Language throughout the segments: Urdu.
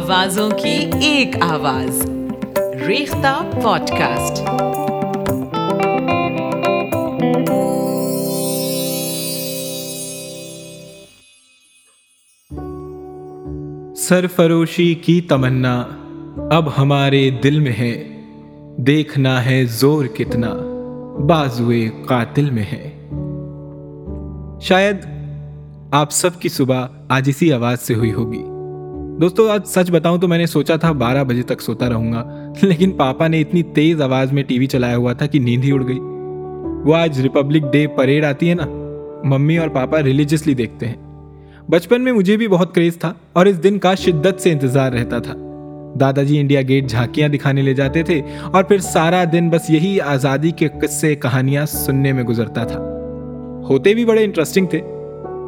آوازوں کی ایک آواز۔ ریختہ پوڈ کاسٹ سرفروشی کی تمنا، اب ہمارے دل میں ہے۔ دیکھنا ہے زور کتنا، بازوئے قاتل میں ہے۔ شاید آپ سب کی صبح آج اسی آواز سے ہوئی ہوگی۔ دوستو، آج سچ بتاؤں تو میں نے سوچا تھا بارہ بجے تک سوتا رہوں گا، لیکن پاپا نے اتنی تیز آواز میں ٹی وی چلایا ہوا تھا کہ نیند ہی اڑ گئی۔ وہ آج ریپبلک ڈے پریڈ آتی ہے نا، ممی اور پاپا ریلیجسلی دیکھتے ہیں۔ بچپن میں مجھے بھی بہت کریز تھا اور اس دن کا شدت سے انتظار رہتا تھا۔ دادا جی انڈیا گیٹ جھانکیاں دکھانے لے جاتے تھے اور پھر سارا دن بس یہی آزادی کے قصے کہانیاں سننے میں گزرتا تھا۔ ہوتے بھی بڑے انٹرسٹنگ تھے۔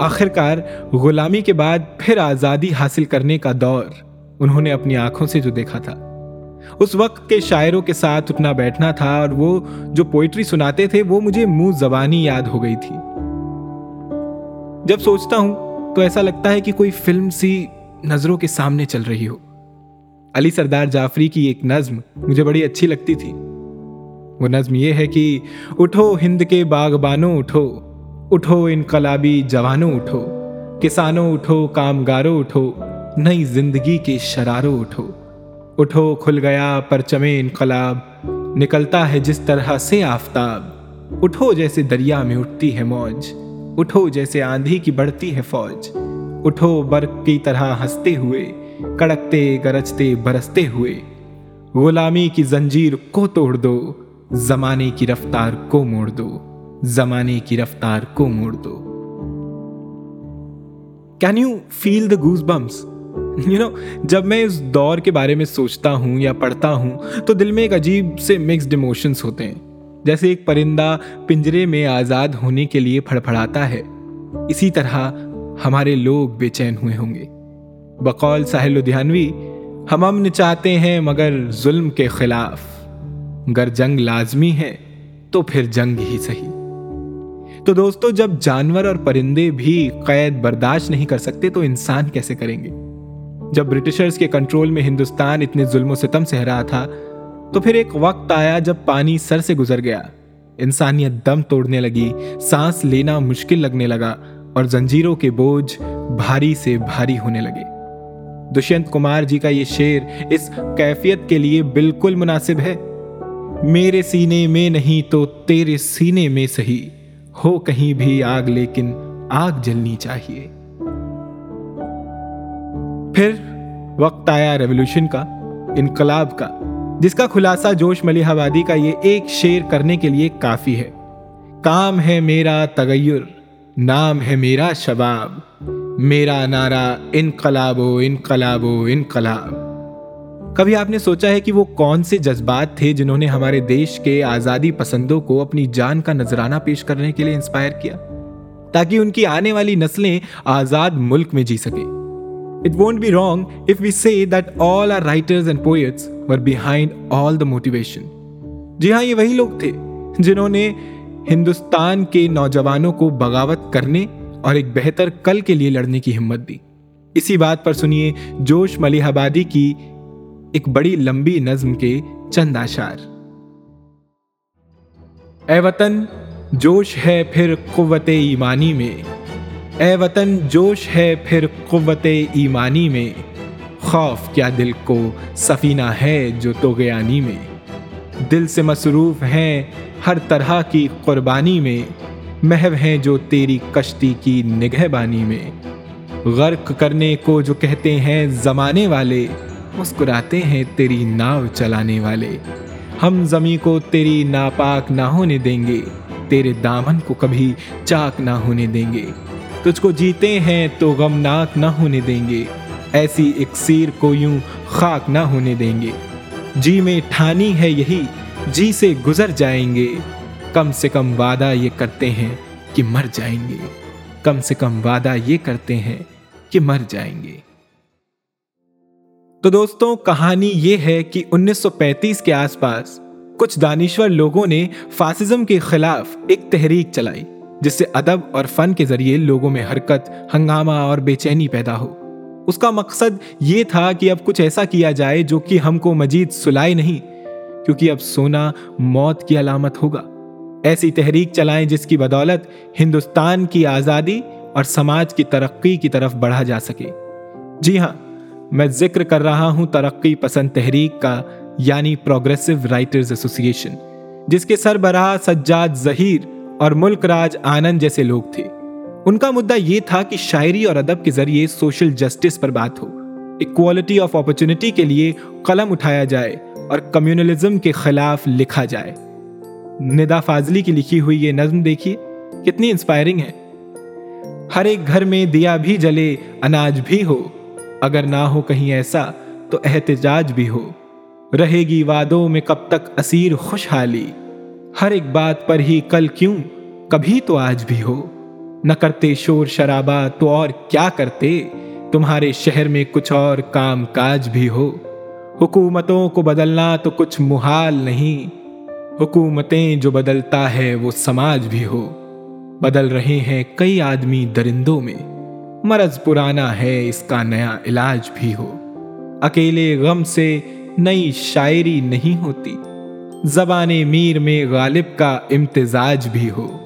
آخر کار غلامی کے بعد پھر آزادی حاصل کرنے کا دور انہوں نے اپنی آنکھوں سے جو دیکھا تھا۔ اس وقت کے شاعروں کے ساتھ اٹھنا بیٹھنا تھا اور وہ جو پوئٹری سناتے تھے وہ مجھے منہ زبانی یاد ہو گئی تھی۔ جب سوچتا ہوں تو ایسا لگتا ہے کہ کوئی فلم سی نظروں کے سامنے چل رہی ہو۔ علی سردار جعفری کی ایک نظم مجھے بڑی اچھی لگتی تھی۔ وہ نظم یہ ہے کہ اٹھو ہند کے باغبانوں، اٹھو۔ اٹھو انقلابی جوانوں اٹھو، کسانوں اٹھو، کامگاروں اٹھو، نئی زندگی کے شراروں اٹھو۔ اٹھو کھل گیا پرچم انقلاب، نکلتا ہے جس طرح سے آفتاب۔ اٹھو جیسے دریا میں اٹھتی ہے موج، اٹھو جیسے آندھی کی بڑھتی ہے فوج۔ اٹھو برق کی طرح ہنستے ہوئے، کڑکتے، گرجتے، برستے ہوئے۔ غلامی کی زنجیر کو توڑ دو، زمانے کی رفتار کو موڑ دو۔ زمانے کی رفتار کو موڑ دو۔ Can you feel the goosebumps you know جب میں اس دور کے بارے میں سوچتا ہوں یا پڑھتا ہوں، تو دل میں ایک عجیب سے مکسڈ ایموشنس ہوتے ہیں۔ جیسے ایک پرندہ پنجرے میں آزاد ہونے کے لیے پھڑ پھڑاتا ہے۔ اسی طرح ہمارے لوگ بے چین ہوئے ہوں گے۔ بقول ساحل لدھیانوی، ہم امن چاہتے ہیں مگر ظلم کے خلاف۔ گر جنگ لازمی ہے، تو پھر جنگ ہی صحیح۔ تو دوستو، جب جانور اور پرندے بھی قید برداشت نہیں کر سکتے، تو انسان کیسے کریں گے؟ جب برٹشرز کے کنٹرول میں ہندوستان اتنے ظلم و ستم سے رہا تھا، تو پھر ایک وقت آیا جب پانی سر سے گزر گیا۔ انسانیت دم توڑنے لگی، سانس لینا مشکل لگنے لگا، اور زنجیروں کے بوجھ بھاری سے بھاری ہونے لگے۔ دشینت کمار جی کا یہ شعر اس کیفیت کے لیے بالکل مناسب ہے۔ میرے سینے میں نہیں تو تیرے سینے میں صحیح۔ ہو کہیں بھی آگ، لیکن آگ جلنی چاہیے۔ پھر وقت آیا ریولیوشن کا، انقلاب کا، جس کا خلاصہ جوش ملی آبادی کا یہ ایک شیر کرنے کے لیے کافی ہے۔ کام ہے میرا تغیر، نام ہے میرا شباب۔ میرا نعرہ انقلاب و انقلاب و انقلاب۔ کبھی آپ نے سوچا ہے کہ وہ کون سے جذبات تھے جنہوں نے ہمارے دیش کے آزادی پسندوں کو اپنی جان کا نذرانہ پیش کرنے کے لیے انسپائر کیا؟ تاکہ ان کی آنے والی نسلیں آزاد ملک میں جی سکے it won't be wrong if we see that all our writers and poets were behind all the motivation جی ہاں یہ وہی لوگ تھے جنہوں نے ہندوستان کے نوجوانوں کو بغاوت کرنے اور ایک بہتر کل کے لیے لڑنے کی ہمت دی۔ اسی بات پر سنیے جوش ملیح آبادی کی ایک بڑی لمبی نظم کے چند آشار اے وطن، جوش ہے پھر قوت ایمانی میں۔ اے وطن، جوش ہے پھر قوت ایمانی میں۔ خوف کیا دل کو سفینہ ہے جو تو گیانی میں۔ دل سے مصروف ہیں ہر طرح کی قربانی میں۔ محو ہیں جو تیری کشتی کی نگہ بانی میں۔ غرق کرنے کو جو کہتے ہیں زمانے والے۔ مسکراتے ہیں تیری ناو چلانے والے۔ ہم زمیں کو تیری ناپاک نہ ہونے دیں گے، تیرے دامن کو کبھی چاک نہ ہونے دیں گے۔ تجھ کو جیتے ہیں تو غمناک نہ ہونے دیں گے، ایسی اکسیر کو یوں خاک نہ ہونے دیں گے۔ جی میں ٹھانی ہے یہی جی سے گزر جائیں گے۔ کم سے کم وعدہ یہ کرتے ہیں کہ مر جائیں گے۔ کم سے کم وعدہ یہ کرتے ہیں کہ مر جائیں گے۔ تو دوستوں کہانی یہ ہے کہ انیس سو پینتیس کے آس پاس کچھ دانشور لوگوں نے فاسزم کے خلاف ایک تحریک چلائی، جس سے ادب اور فن کے ذریعے لوگوں میں حرکت، ہنگامہ اور بے چینی پیدا ہو۔ اس کا مقصد یہ تھا کہ اب کچھ ایسا کیا جائے جو کہ ہم کو مجید سلائے نہیں، کیونکہ اب سونا موت کی علامت ہوگا۔ ایسی تحریک چلائیں جس کی بدولت ہندوستان کی آزادی اور سماج کی ترقی کی طرف بڑھا جا سکے۔ جی ہاں میں ذکر کر رہا ہوں ترقی پسند تحریک کا یعنی پروگریسو رائٹرز ایسوسیشن جس کے سربراہ سجاد ظہیر اور ملک راج آنند جیسے لوگ تھے۔ ان کا مدعا یہ تھا کہ شاعری اور ادب کے ذریعے سوشل جسٹس پر بات ہو اکوالٹی آف اپرچونٹی کے لیے قلم اٹھایا جائے اور کمیونلزم کے خلاف لکھا جائے۔ ندا فاضلی کی لکھی ہوئی یہ نظم دیکھیے، کتنی انسپائرنگ ہے۔ ہر ایک گھر میں دیا بھی جلے، اناج بھی ہو۔ اگر نہ ہو کہیں ایسا، تو احتجاج بھی ہو۔ رہے گی وادوں میں کب تک اسیر خوشحالی۔ ہر ایک بات پر ہی کل کیوں کبھی تو آج بھی ہو۔ نہ کرتے شور شرابہ تو اور کیا کرتے؟ تمہارے شہر میں کچھ اور کام کاج بھی ہو۔ حکومتوں کو بدلنا تو کچھ محال نہیں۔ حکومتیں جو بدلتا ہے وہ سماج بھی ہو۔ بدل رہے ہیں کئی آدمی درندوں میں۔ مرض پرانا ہے، اس کا نیا علاج بھی ہو۔ اکیلے غم سے نئی شاعری نہیں ہوتی۔ زبان میر میں غالب کا امتزاج بھی ہو۔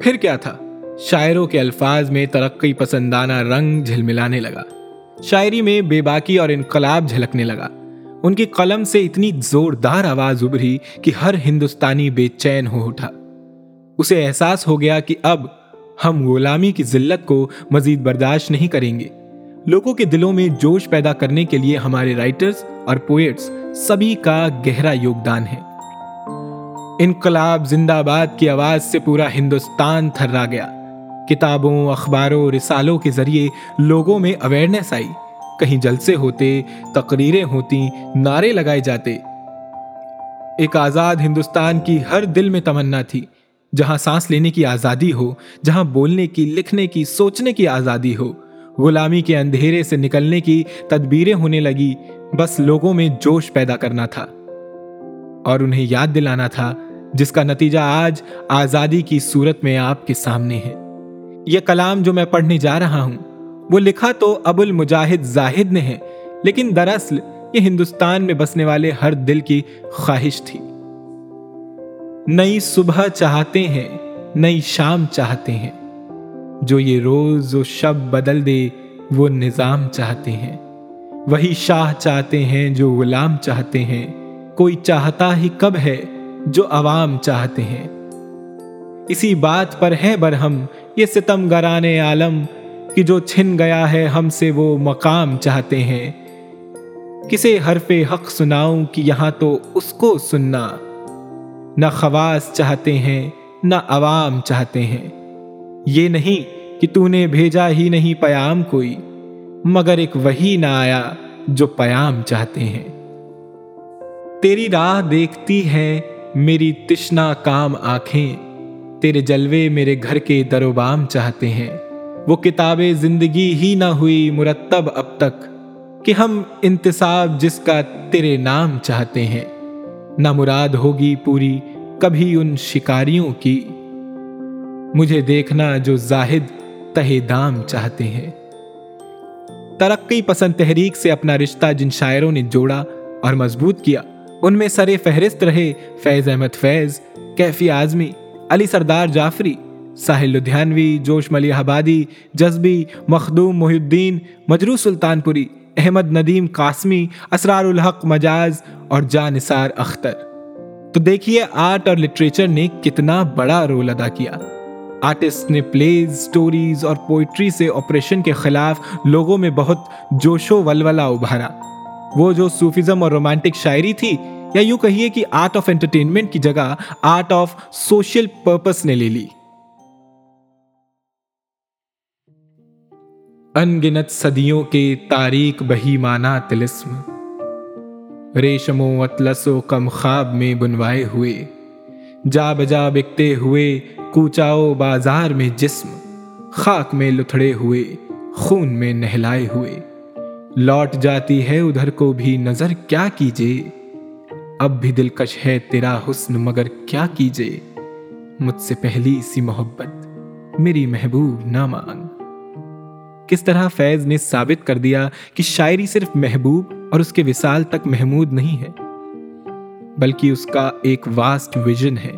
پھر کیا تھا؟ شاعروں کے الفاظ میں ترقی پسندانہ رنگ جھلملانے لگا۔ شاعری میں بے باکی اور انقلاب جھلکنے لگا۔ ان کی قلم سے اتنی زوردار آواز ابھری کہ ہر ہندوستانی بے چین ہو اٹھا۔ اسے احساس ہو گیا کہ اب ہم غلامی کی ذلت کو مزید برداشت نہیں کریں گے۔ لوگوں کے دلوں میں جوش پیدا کرنے کے لیے ہمارے رائٹرز اور پوئٹس سبھی کا گہرا یوگدان ہے انقلاب زندہ باد کی آواز سے پورا ہندوستان تھرا گیا۔ کتابوں، اخباروں، رسالوں کے ذریعے لوگوں میں اویئرنیس آئی۔ کہیں جلسے ہوتے، تقریریں ہوتی، نعرے لگائے جاتے۔ ایک آزاد ہندوستان کی ہر دل میں تمنا تھی۔ جہاں سانس لینے کی آزادی ہو، جہاں بولنے کی، لکھنے کی، سوچنے کی آزادی ہو۔ غلامی کے اندھیرے سے نکلنے کی تدبیریں ہونے لگی، بس لوگوں میں جوش پیدا کرنا تھا۔ اور انہیں یاد دلانا تھا، جس کا نتیجہ آج آزادی کی صورت میں آپ کے سامنے ہے۔ یہ کلام جو میں پڑھنے جا رہا ہوں، وہ لکھا تو ابو المجاہد زاہد نے ہے، لیکن دراصل یہ ہندوستان میں بسنے والے ہر دل کی خواہش تھی۔ نئی صبح چاہتے ہیں، نئی شام چاہتے ہیں۔ جو یہ روز و شب بدل دے، وہ نظام چاہتے ہیں۔ وہی شاہ چاہتے ہیں جو غلام چاہتے ہیں۔ کوئی چاہتا ہی کب ہے جو عوام چاہتے ہیں۔ اسی بات پر ہے برہم یہ ستم گران عالم کہ جو چھن گیا ہے ہم سے وہ مقام چاہتے ہیں۔ کسے حرف حق سناؤں کہ یہاں تو اس کو سننا۔ نہ خواص چاہتے ہیں، نہ عوام چاہتے ہیں۔ یہ نہیں کہ تو نے بھیجا ہی نہیں پیام کوئی، مگر ایک وہی نہ آیا جو پیام چاہتے ہیں۔ تیری راہ دیکھتی ہے میری تشنا کام آنکھیں، تیرے جلوے میرے گھر کے دروبام چاہتے ہیں۔ وہ کتاب زندگی ہی نہ ہوئی مرتب اب تک کہ ہم انتصاب جس کا تیرے نام چاہتے ہیں۔ نہ مراد ہوگی پوری کبھی ان شکاریوں کی۔ مجھے دیکھنا جو زاہد تہ دام چاہتے ہیں۔ ترقی پسند تحریک سے اپنا رشتہ جن شاعروں نے جوڑا اور مضبوط کیا، ان میں سر فہرست رہے فیض احمد فیض، کیفی اعظمی علی سردار جعفری، ساحل لدھیانوی، جوش ملی آبادی، جذبی مخدوم محی الدین مجرو سلطان پوری۔ احمد، ندیم، قاسمی، اسرار الحق، مجاز اور جانثار اختر۔ تو دیکھیے آرٹ اور لٹریچر نے کتنا بڑا رول ادا کیا۔ آرٹسٹ نے پلیز، سٹوریز اور پوئٹری سے آپریشن کے خلاف لوگوں میں بہت جوش و ولولا ابھارا وہ جو صوفیزم اور رومانٹک شاعری تھی، یا یوں کہیے کہ آرٹ آف انٹرٹینمنٹ کی جگہ آرٹ آف سوشل پرپس نے لے لی۔ انگنت صدیوں کے تاریخ بہی مانا تلسم۔ ریشم و اطلس و کم خواب میں بنوائے ہوئے۔ جا بجا بکتے ہوئے کوچاؤ بازار میں جسم۔ خاک میں لتھڑے ہوئے، خون میں نہلائے ہوئے۔ لوٹ جاتی ہے ادھر کو بھی نظر کیا کیجے اب بھی دلکش ہے تیرا حسن، مگر کیا کیجے مجھ سے پہلی سی محبت، میری محبوب نہ مانگ۔ کس طرح فیض نے ثابت کر دیا کہ شاعری صرف محبوب اور اس کے وصال تک محمود نہیں ہے، بلکہ اس کا ایک واسٹ ویژن ہے۔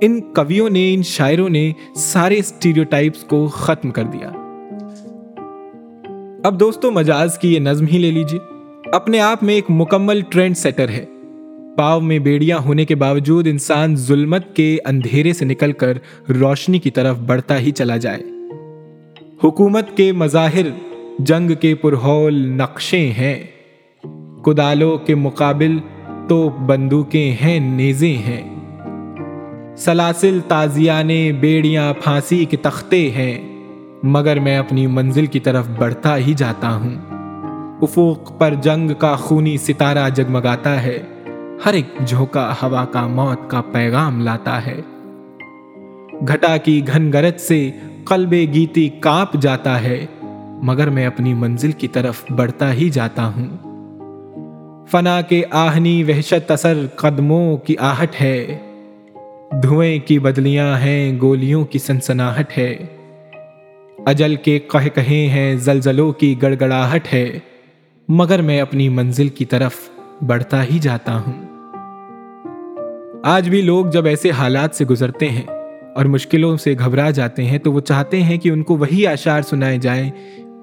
ان کویوں نے، ان شاعروں نے سارے اسٹیریوٹائپس کو ختم کر دیا۔ اب دوستو، مجاز کی یہ نظم ہی لے لیجیے اپنے آپ میں ایک مکمل ٹرینڈ سیٹر ہے۔ پاؤ میں بیڑیاں ہونے کے باوجود انسان ظلمت کے اندھیرے سے نکل کر روشنی کی طرف بڑھتا ہی چلا جائے۔ حکومت کے مظاہر، جنگ کے پرہول نقشے ہیں۔ کدالوں کے مقابل تو بندوقیں ہیں نیزے ہیں۔ سلاسل تازیانے بیڑیاں پھانسی کے تختے ہیں، مگر میں اپنی منزل کی طرف بڑھتا ہی جاتا ہوں۔ افوق پر جنگ کا خونی ستارہ جگمگاتا ہے، ہر ایک جھوکا ہوا کا موت کا پیغام لاتا ہے۔ گھٹا کی گھن گرج سے قلب گیتی کانپ جاتا ہے، مگر میں اپنی منزل کی طرف بڑھتا ہی جاتا ہوں۔ فنا کے آہنی وحشت اثر قدموں کی آہٹ ہے۔ دھوئیں کی بدلیاں ہیں، گولیوں کی سنسناہٹ ہے۔ اجل کے کہ کہیں ہیں، زلزلوں کی گڑگڑاہٹ ہے۔ مگر میں اپنی منزل کی طرف بڑھتا ہی جاتا ہوں۔ آج بھی لوگ جب ایسے حالات سے گزرتے ہیں اور مشکلوں سے گھبرا جاتے ہیں تو وہ چاہتے ہیں کہ ان کو وہی اشعار سنائے جائیں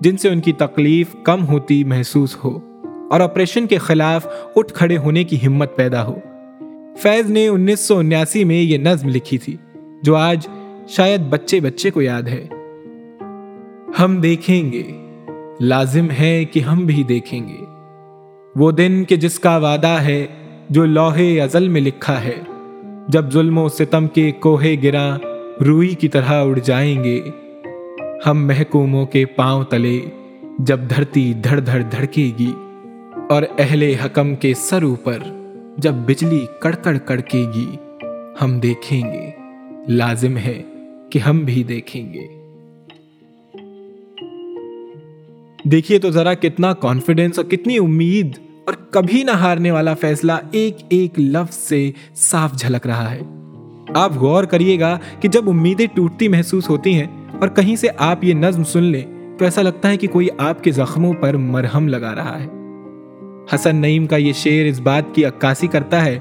جن سے ان کی تکلیف کم ہوتی محسوس ہو اور آپریشن کے خلاف اٹھ کھڑے ہونے کی ہمت پیدا ہو۔ فیض نے انیس سو انیاسی میں یہ نظم لکھی تھی، جو آج شاید بچے بچے کو یاد ہے۔ ہم دیکھیں گے، لازم ہے کہ ہم بھی دیکھیں گے۔ وہ دن کہ جس کا وعدہ ہے، جو لوہے ازل میں لکھا ہے۔ جب ظلم و ستم کے کوہے گرا، روئی کی طرح اڑ جائیں گے۔ ہم محکوموں کے پاؤں تلے، جب دھرتی دھڑ دھڑ دھڑکے گی۔ اور اہل حکم کے سر اوپر، جب بجلی کڑکڑ کڑکے گی۔ ہم دیکھیں گے، لازم ہے کہ ہم بھی دیکھیں گے۔ دیکھیے تو ذرا کتنا کانفیڈینس اور کتنی امید۔ اور کبھی نہ ہارنے والا فیصلہ ایک ایک لفظ سے صاف جھلک رہا ہے۔ آپ غور کریے گا کہ جب امیدیں ٹوٹتی محسوس ہوتی ہیں اور کہیں سے آپ یہ نظم سن لیں تو ایسا لگتا ہے کہ کوئی آپ کے زخموں پر مرہم لگا رہا ہے۔ حسن نعیم کا یہ شعر اس بات کی عکاسی کرتا ہے،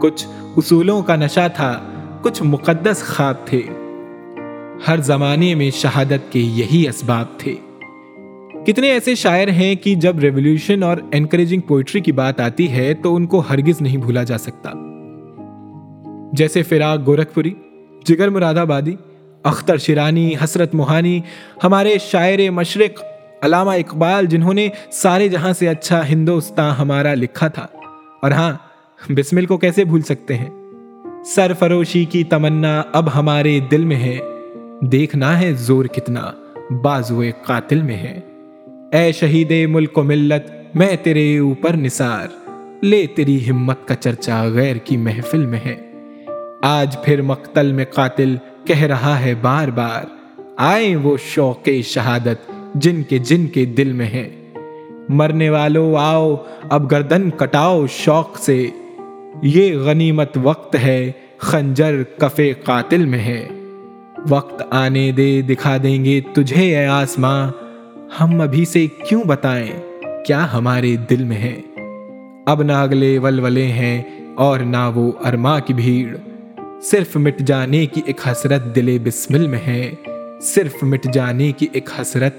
کچھ اصولوں کا نشہ تھا، کچھ مقدس خواب تھے۔ ہر زمانے میں شہادت کے یہی اسباب تھے۔ کتنے ایسے شاعر ہیں کہ جب ریولیوشن اور انکریجنگ پوئٹری کی بات آتی ہے تو ان کو ہرگز نہیں بھولا جا سکتا۔ جیسے فراق گورکھپوری، جگر مراد آبادی، اختر شیرانی، حسرت موہانی، ہمارے شاعر مشرق علامہ اقبال، جنہوں نے سارے جہاں سے اچھا ہندوستان ہمارا لکھا تھا۔ اور ہاں بسمل کو کیسے بھول سکتے ہیں؟ سر فروشی کی تمنا اب ہمارے دل میں ہے۔ دیکھنا ہے زور کتنا، بازو قاتل میں ہے۔ اے شہید ملک و ملت، میں تیرے اوپر نثار۔ لے تیری ہمت کا چرچا غیر کی محفل میں ہے۔ آج پھر مقتل میں قاتل کہہ رہا ہے بار بار۔ آئے وہ شوق شہادت جن کے جن کے دل میں ہے۔ مرنے والوں آؤ، اب گردن کٹاؤ شوق سے۔ یہ غنیمت وقت ہے، خنجر کفے قاتل میں ہے۔ وقت آنے دے، دکھا دیں گے تجھے اے آسماں۔ ہم ابھی سے کیوں بتائیں کیا ہمارے دل میں ہے اب نہ اگلے ولولے ہیں اور نہ وہ ارما کی بھیڑ۔ صرف مٹ جانے کی ایک حسرت دل بسمل میں ہے۔ صرف مٹ جانے کی ایک حسرت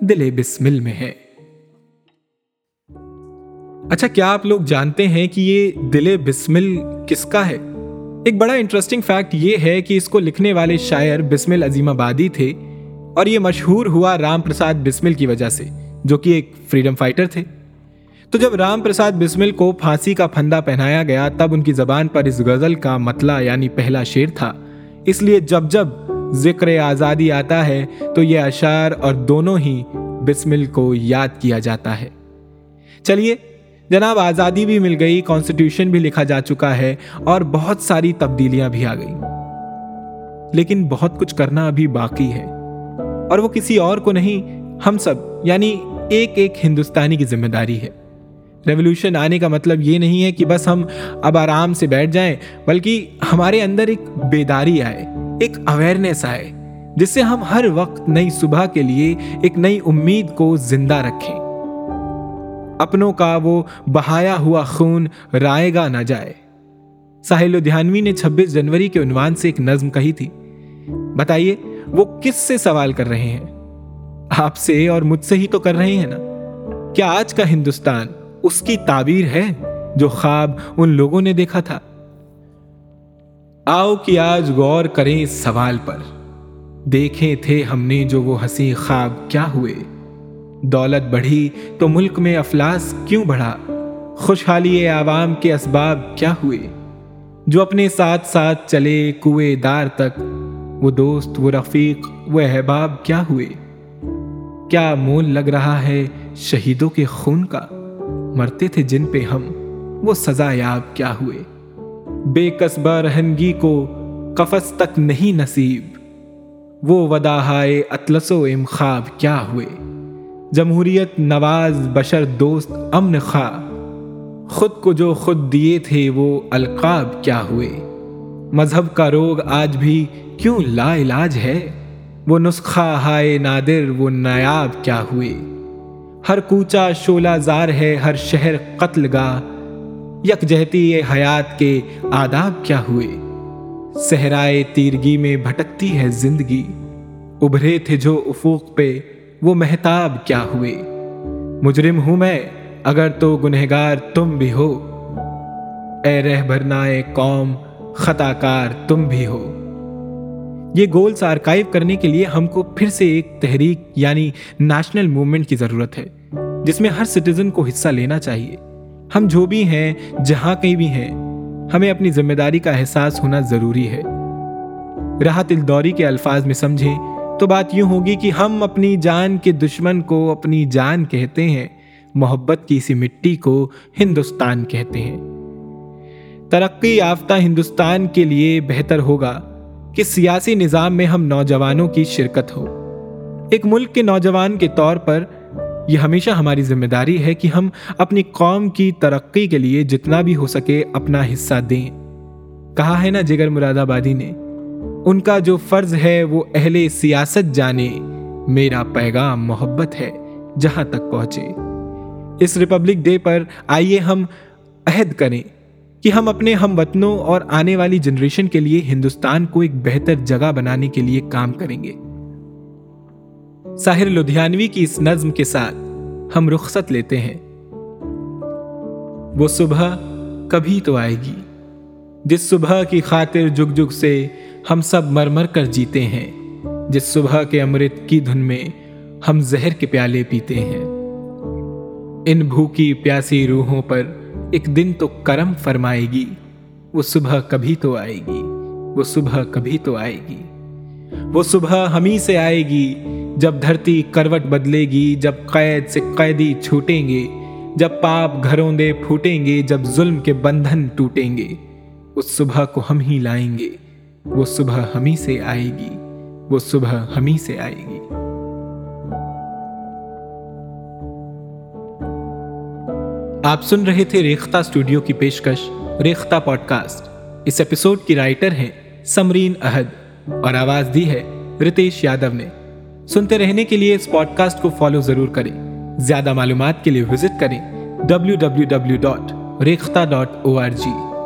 دل بسمل میں ہے۔ اچھا کیا آپ لوگ جانتے ہیں کہ یہ دل بسمل کس کا ہے؟ ایک بڑا انٹرسٹنگ فیکٹ یہ ہے کہ اس کو لکھنے والے شاعر بسمل عظیم آبادی تھے۔ اور یہ مشہور ہوا رام پرساد بسمل کی وجہ سے، جو کہ ایک فریڈم فائٹر تھے۔ تو جب رام پرساد بسمل کو پھانسی کا پھندا پہنایا گیا، تب ان کی زبان پر اس غزل کا مطلع یعنی پہلا شعر تھا۔ اس لیے جب جب ذکر آزادی آتا ہے، تو یہ اشعار اور دونوں ہی بسمل کو یاد کیا جاتا ہے۔ چلیے، جناب، آزادی بھی مل گئی کانسٹیٹیوشن بھی لکھا جا چکا ہے، اور بہت ساری تبدیلیاں بھی آ گئی لیکن بہت کچھ کرنا ابھی باقی ہے۔ اور وہ کسی اور کو نہیں، ہم سب یعنی ایک ایک ہندوستانی کی ذمہ داری ہے۔ ریولیوشن آنے کا مطلب یہ نہیں ہے کہ بس ہم اب آرام سے بیٹھ جائیں، بلکہ ہمارے اندر ایک بیداری آئے، ایک اویئرنیس آئے، جس سے ہم ہر وقت نئی صبح کے لیے ایک نئی امید کو زندہ رکھیں۔ اپنوں کا وہ بہایا ہوا خون رائے گا نہ جائے۔ ساحل لدھیانوی نے چھبیس جنوری کے عنوان سے ایک نظم کہی تھی۔ بتائیے وہ کس سے سوال کر رہے ہیں؟ آپ سے اور مجھ سے ہی تو کر رہے ہیں نا۔ کیا آج کا ہندوستان اس کی تعبیر ہے جو خواب ان لوگوں نے دیکھا تھا؟ آؤ کہ آج غور کریں اس سوال پر۔ دیکھے تھے ہم نے جو وہ ہنسی خواب کیا ہوئے۔ دولت بڑھی تو ملک میں افلاس کیوں بڑھا؟ خوشحالی عوام کے اسباب کیا ہوئے؟ جو اپنے ساتھ ساتھ چلے کوئے دار تک وہ دوست، وہ رفیق، وہ احباب کیا ہوئے؟ کیا مول لگ رہا ہے شہیدوں کے خون کا؟ مرتے تھے جن پہ ہم، وہ سزا یاب کیا ہوئے؟ بے قصبہ رہنگی کو قفس تک نہیں نصیب۔ وہ وداہائے اطلس و امخاب کیا ہوئے؟ جمہوریت، نواز، بشر، دوست، امن خواہ۔ خود کو جو خود دیے تھے وہ القاب کیا ہوئے؟ مذہب کا روگ آج بھی کیوں لا علاج ہے؟ وہ نسخہ ہائے نادر، وہ نایاب کیا ہوئے؟ ہر کوچا شولہ زار ہے، ہر شہر قتل گاہ۔ یک جہتی حیات کے آداب کیا ہوئے؟ صحرائے تیرگی میں بھٹکتی ہے زندگی۔ ابھرے تھے جو افوق پہ، وہ محتاب کیا ہوئے؟ مجرم ہوں میں، اگر تو گنہگار تم بھی ہو۔ اے رہ بھرنائے قوم خطا کار تم بھی ہو۔ یہ گولز آرکائیو کرنے کے لیے ہم کو پھر سے ایک تحریک یعنی نیشنل موومنٹ کی ضرورت ہے، جس میں ہر سٹیزن کو حصہ لینا چاہیے۔ ہم جو بھی ہیں، جہاں کہیں بھی ہیں، ہمیں اپنی ذمہ داری کا احساس ہونا ضروری ہے۔ راحت الدوری کے الفاظ میں سمجھیں تو بات یوں ہوگی کہ ہم اپنی جان کے دشمن کو اپنی جان کہتے ہیں، محبت کی اسی مٹی کو ہندوستان کہتے ہیں۔ ترقی یافتہ ہندوستان کے لیے بہتر ہوگا۔ کہ سیاسی نظام میں ہم نوجوانوں کی شرکت ہو۔ ایک ملک کے نوجوان کے طور پر یہ ہمیشہ ہماری ذمہ داری ہے کہ ہم اپنی قوم کی ترقی کے لیے جتنا بھی ہو سکے اپنا حصہ دیں۔ کہا ہے نا جگر مراد آبادی نے، ان کا جو فرض ہے وہ اہل سیاست جانے، میرا پیغام محبت ہے جہاں تک پہنچے۔ اس ریپبلک ڈے پر آئیے ہم عہد کریں۔ کہ ہم اپنے ہم وطنوں اور آنے والی جنریشن کے لیے ہندوستان کو ایک بہتر جگہ بنانے کے لیے کام کریں گے۔ ساحر لدھیانوی کی اس نظم کے ساتھ ہم رخصت لیتے ہیں۔ وہ صبح کبھی تو آئے گی۔ جس صبح کی خاطر جگ جگ سے ہم سب مر مر کر جیتے ہیں، جس صبح کے امرت کی دھن میں ہم زہر کے پیالے پیتے ہیں۔ ان بھوکی پیاسی روحوں پر ایک دن تو کرم فرمائے گی۔ وہ صبح کبھی تو آئے گی۔ وہ صبح کبھی تو آئے گی۔ وہ صبح ہمیں سے آئے گی۔ جب دھرتی کروٹ بدلے گی، جب قید سے قیدی چھوٹیں گے، جب پاپ گھروں دے پھوٹیں گے، جب ظلم کے بندھن ٹوٹیں گے۔ اس صبح کو ہم ہی لائیں گے۔ وہ صبح ہمیں سے آئے گی۔ وہ صبح ہمیں سے آئے گی۔ آپ سن رہے تھے ریختہ اسٹوڈیو کی پیشکش، ریختہ پوڈ کاسٹ اس ایپیسوڈ کی رائٹر ہیں سمرین عہد اور آواز دی ہے رتیش یادو نے۔ سنتے رہنے کے لیے اس پوڈ کاسٹ کو فالو ضرور کریں۔ زیادہ معلومات کے لیے وزٹ کریں۔ W W W dot Rekhta dot O R G